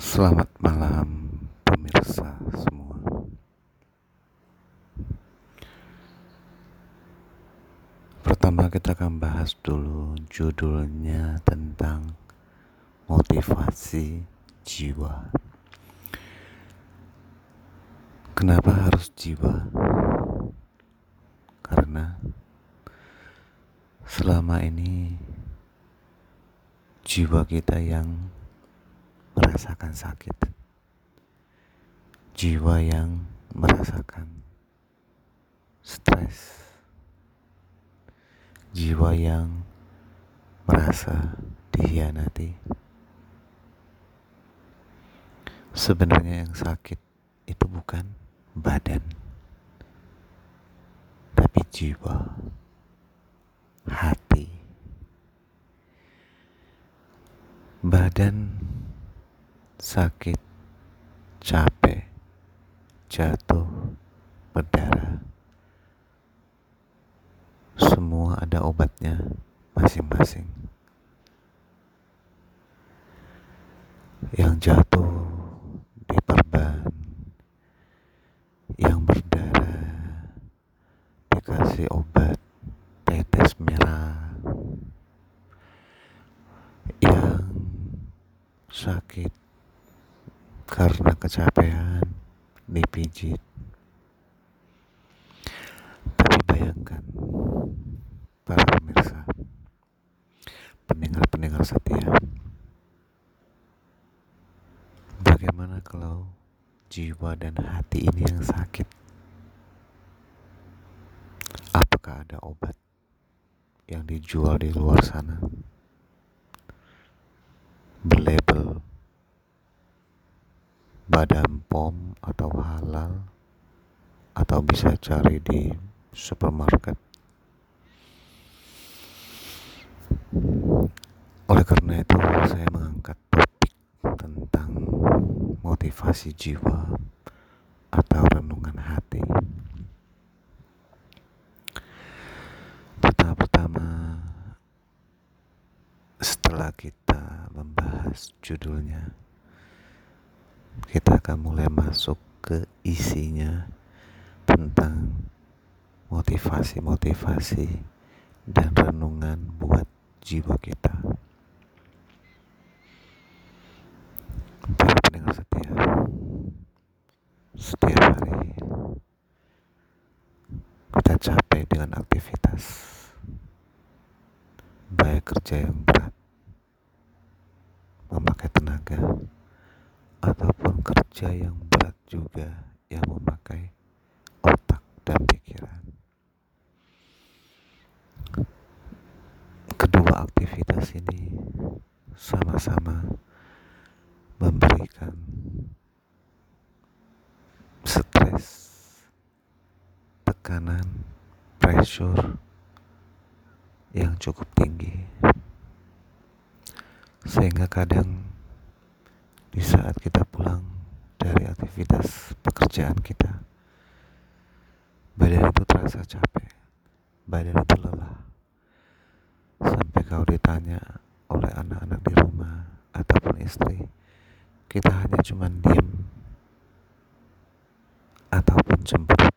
Selamat malam pemirsa semua Pertama kita akan bahas dulu judulnya tentang motivasi jiwa Kenapa harus jiwa? Karena selama ini jiwa kita yang merasakan sakit, jiwa yang merasakan stres, jiwa yang merasa dihianati. Sebenarnya yang sakit itu bukan badan, tapi jiwa, hati. Badan sakit, capek, jatuh, berdarah. Semua ada obatnya masing-masing. Yang jatuh diperban, yang berdarah dikasih obat tetes merah, yang sakit karena kecapean dipijit. Tapi bayangkan para pemirsa, pendengar-pendengar setia, bagaimana kalau jiwa dan hati ini yang sakit? Apakah ada obat yang dijual di luar sana? Badan pom atau halal atau bisa cari di supermarket. Oleh karena itu saya mengangkat topik tentang motivasi jiwa atau renungan hati. Pertama pertama setelah kita membahas judulnya kita akan mulai masuk ke isinya tentang motivasi-motivasi dan renungan buat jiwa kita. Para pendengar setia, setiap hari kita capek dengan aktivitas, baik kerja yang berat, memakai tenaga, ataupun kerja yang berat juga yang memakai otak dan pikiran. Kedua aktivitas ini sama-sama memberikan stres, tekanan, pressure yang cukup tinggi. Sehingga kadang di saat kita pulang dari aktivitas pekerjaan kita. Badan itu terasa capek badan itu lelah. Sampai kau ditanya oleh anak-anak di rumah ataupun istri kita hanya cuma diem ataupun cemberut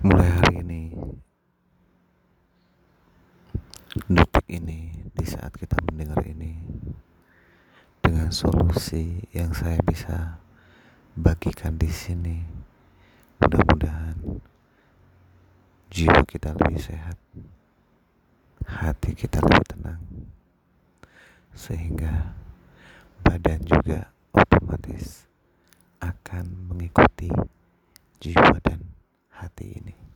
mulai hari ini detik ini di saat kita mendengar ini dengan solusi yang saya bisa bagikan di sini. Mudah-mudahan jiwa kita lebih sehat hati kita lebih tenang sehingga badan juga otomatis akan mengikuti jiwa dan hati ini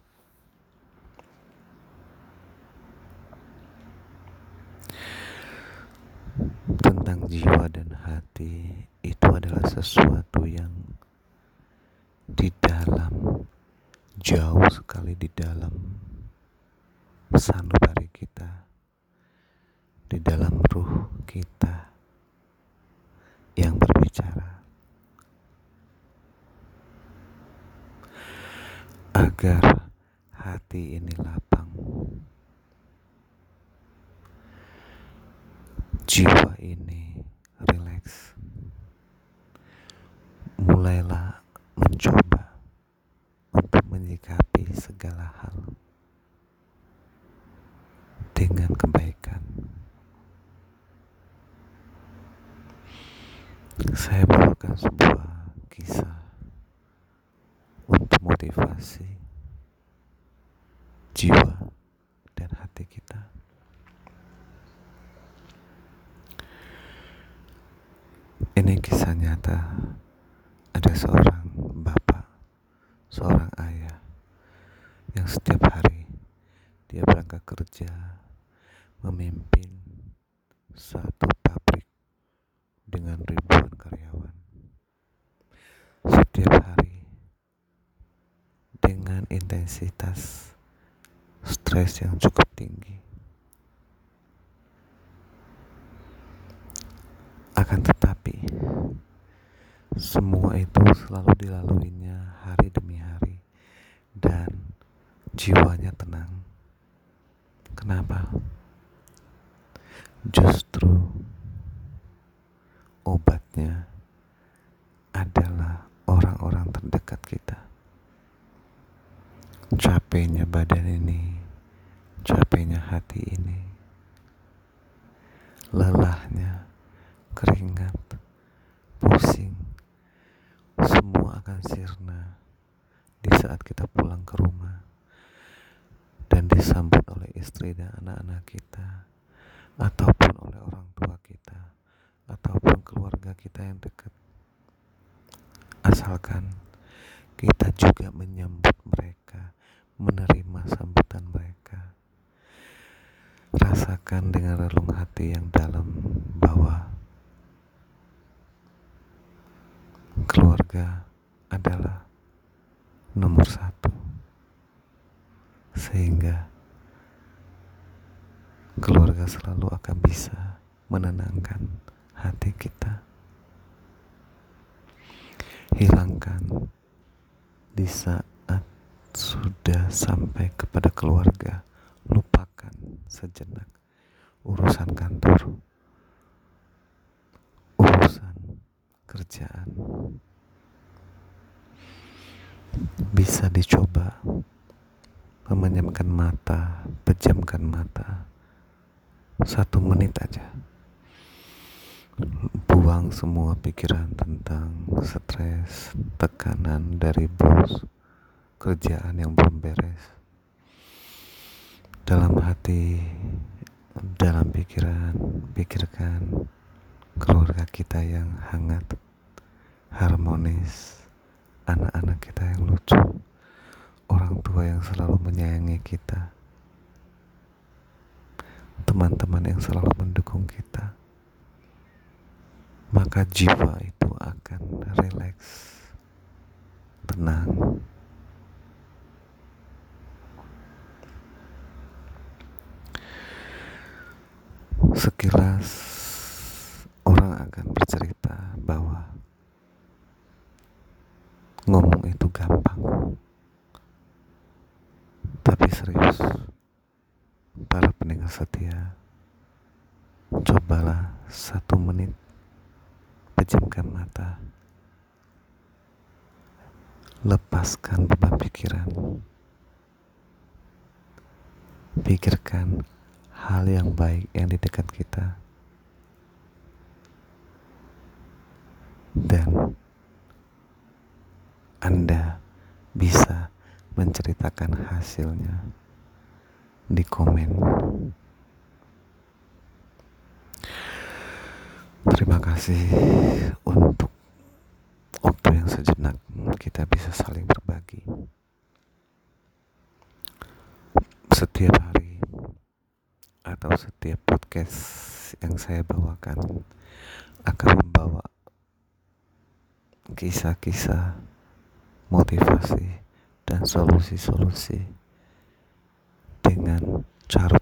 tentang jiwa dan hati itu adalah sesuatu yang di dalam jauh sekali di dalam sanubari kita di dalam ruh kita yang berbicara. Agar hati ini lapang jiwa ini rileks, mulailah mencoba untuk menyikapi segala hal dengan kebaikan. Saya bawakan sebuah kisah untuk motivasi jiwa dan hati kita. Ini kisah nyata. Ada seorang bapak, seorang ayah yang setiap hari dia berangkat kerja memimpin satu pabrik dengan ribuan karyawan. Setiap hari dengan intensitas stres yang cukup tinggi. Akan tetapi, semua itu selalu dilaluinya hari demi hari dan jiwanya tenang. Kenapa? Justru obatnya adalah orang-orang terdekat kita. Capeknya badan ini, capeknya hati ini, lelahnya keringat, pusing, semua akan sirna di saat kita pulang ke rumah dan disambut oleh istri dan anak-anak kita ataupun oleh orang tua kita ataupun keluarga kita yang dekat. Asalkan kita juga menyambut mereka menerima sambutan mereka. Rasakan dengan relung hati yang dalam bahwa keluarga adalah nomor satu. Sehingga keluarga selalu akan bisa menenangkan hati kita. Hilangkan di saat sudah sampai kepada keluarga lupakan sejenak urusan kantor kerjaan. Bisa dicoba memejamkan mata, pejamkan mata. Satu menit aja. Buang semua pikiran tentang stres, tekanan dari bos, kerjaan yang belum beres dalam hati, dalam pikiran, pikirkan keluarga kita yang hangat, harmonis, anak-anak kita yang lucu, orang tua yang selalu menyayangi kita, teman-teman yang selalu mendukung kita, maka jiwa itu akan rileks, tenang. Sekilas akan bercerita bahwa ngomong itu gampang. Tapi serius, para pendengar setia, cobalah satu menit pejamkan mata, lepaskan beban pikiran, pikirkan hal yang baik yang di dekat kita. dan Anda bisa menceritakan hasilnya di komen. Terima kasih untuk waktu yang sejenak kita bisa saling berbagi. Setiap hari atau setiap podcast yang saya bawakan akan membawa kisah-kisah motivasi dan solusi-solusi dengan carut